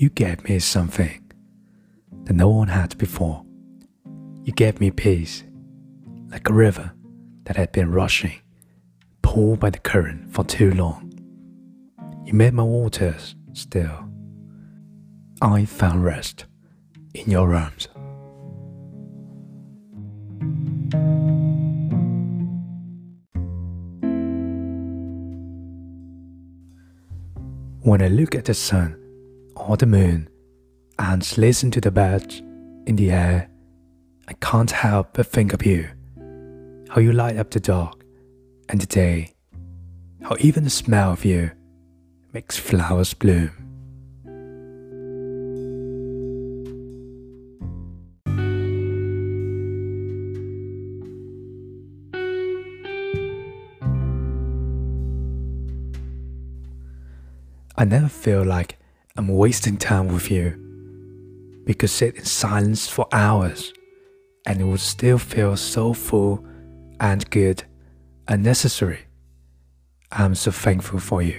You gave me something that no one had before. You gave me peace, like a river that had been rushing, pulled by the current for too long. You made my waters still. I found rest in your arms. When I look at the sun or the moon and listen to the birds in the air, I can't help but think of you. How you light up the dark and the day. How even the smell of you makes flowers bloom. I never feel like I'm wasting time with you. We could sit in silence for hours and it would still feel so full and good and necessary. I'm so thankful for you.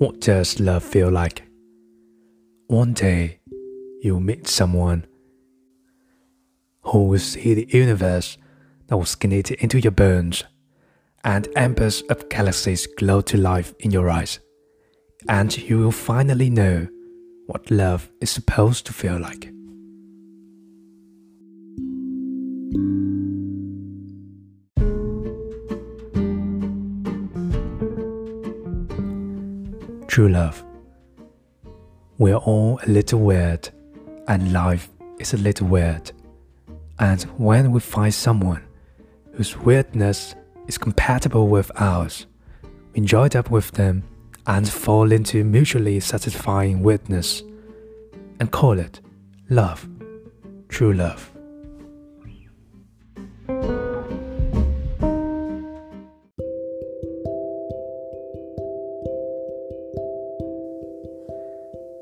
What does love feel like? One day, you'll meet someone who will see the universe that was knitted into your bones, and embers of galaxies glow to life in your eyes, and you will finally know what love is supposed to feel like. True love. We're all a little weird, and life is a little weird. And when we find someone whose weirdness is compatible with ours, we join up with them and fall into mutually satisfying weirdness and call it love, true love.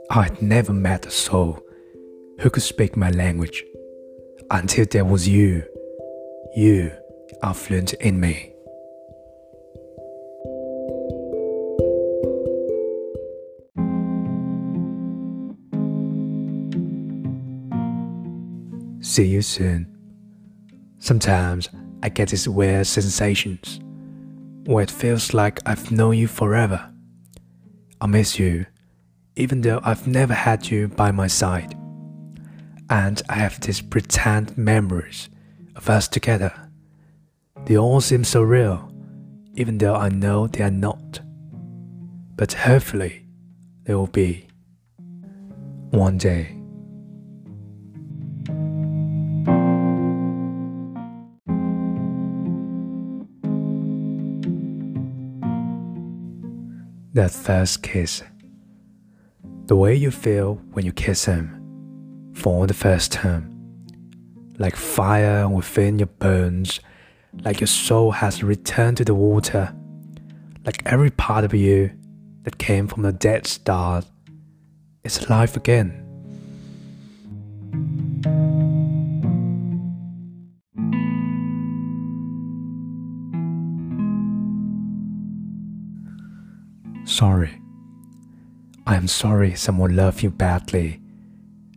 I'd never met a soul who could speak my language until there was you. You are fluent in me. See you soon. Sometimes I get these weird sensations where it feels like I've known you forever. I miss you, even though I've never had you by my side and I have these pretend memories of us together. They all seem so real, even though I know they are not. But hopefully, they will be one day. That first kiss. The way you feel when you kiss him for the first time. Like fire within your bones, like your soul has returned to the water, like every part of you that came from the dead stars is alive again. Sorry. I am sorry someone loved you badly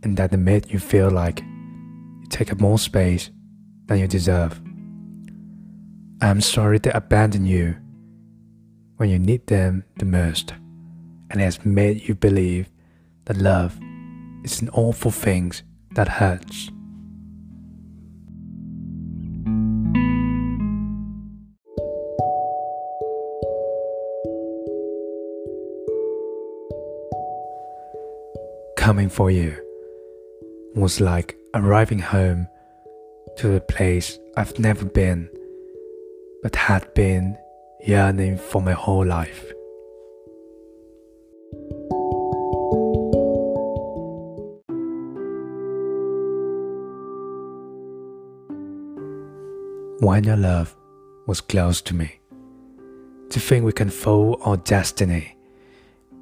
and that made you feel like you take up more space than you deserve. I'm sorry to abandon you when you need them the most, and has made you believe that love is an awful thing that hurts. Coming for you was like arriving home to a place I've never been, but had been yearning for my whole life. When your love was close to me, to think we can fold our destiny,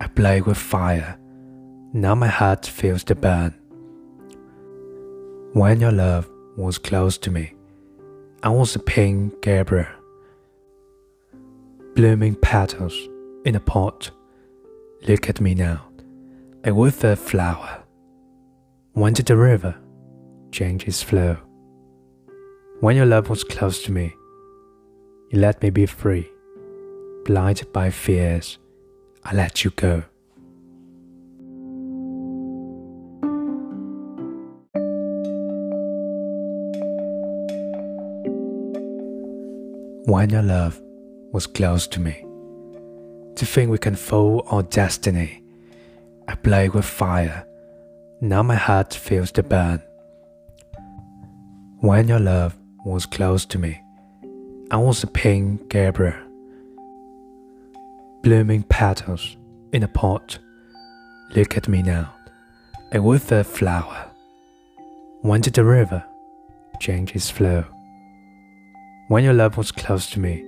I play with fire. Now my heart feels the burn when your love was close to me, I was a pink Gabriel. Blooming petals in a pot. Look at me now, a withered flower. When did the river, change its flow. When your love was close to me, you let me be free. Blinded by fears, I let you go. When your love was close to me, to think we can fold our destiny, I play with fire. Now my heart feels the burn. When your love was close to me, I was a pink Gabriel. Blooming petals in a pot. Look at me now, a withered flower. Went to the river, changed its flow. When your love was close to me,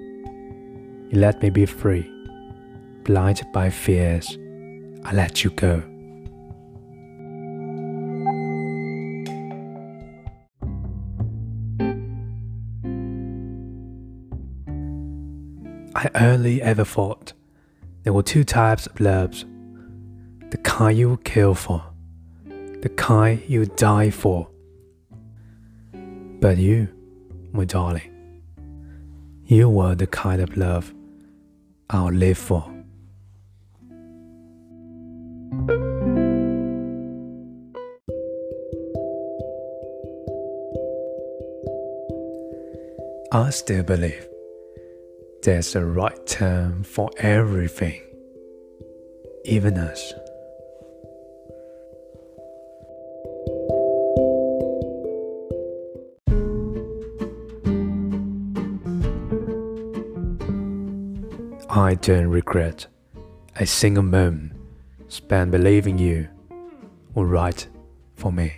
you let me be free. Blinded by fears, I let you go. I only ever thought there were two types of loves the kind you would kill for, the kind you would die for. But you, my darling, you were the kind of love I'll live for. I still believe there's a right time for everything, even us. I don't regret a single moment spent believing you were right for me.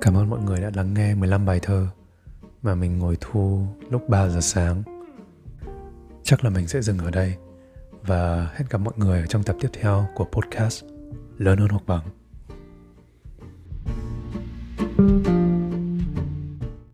Cảm ơn mọi người đã lắng nghe 15 bài thơ mà mình ngồi thu lúc 3 giờ sáng. Chắc là mình sẽ dừng ở đây và hẹn gặp mọi người ở trong tập tiếp theo của podcast lớn hơn hoặc bằng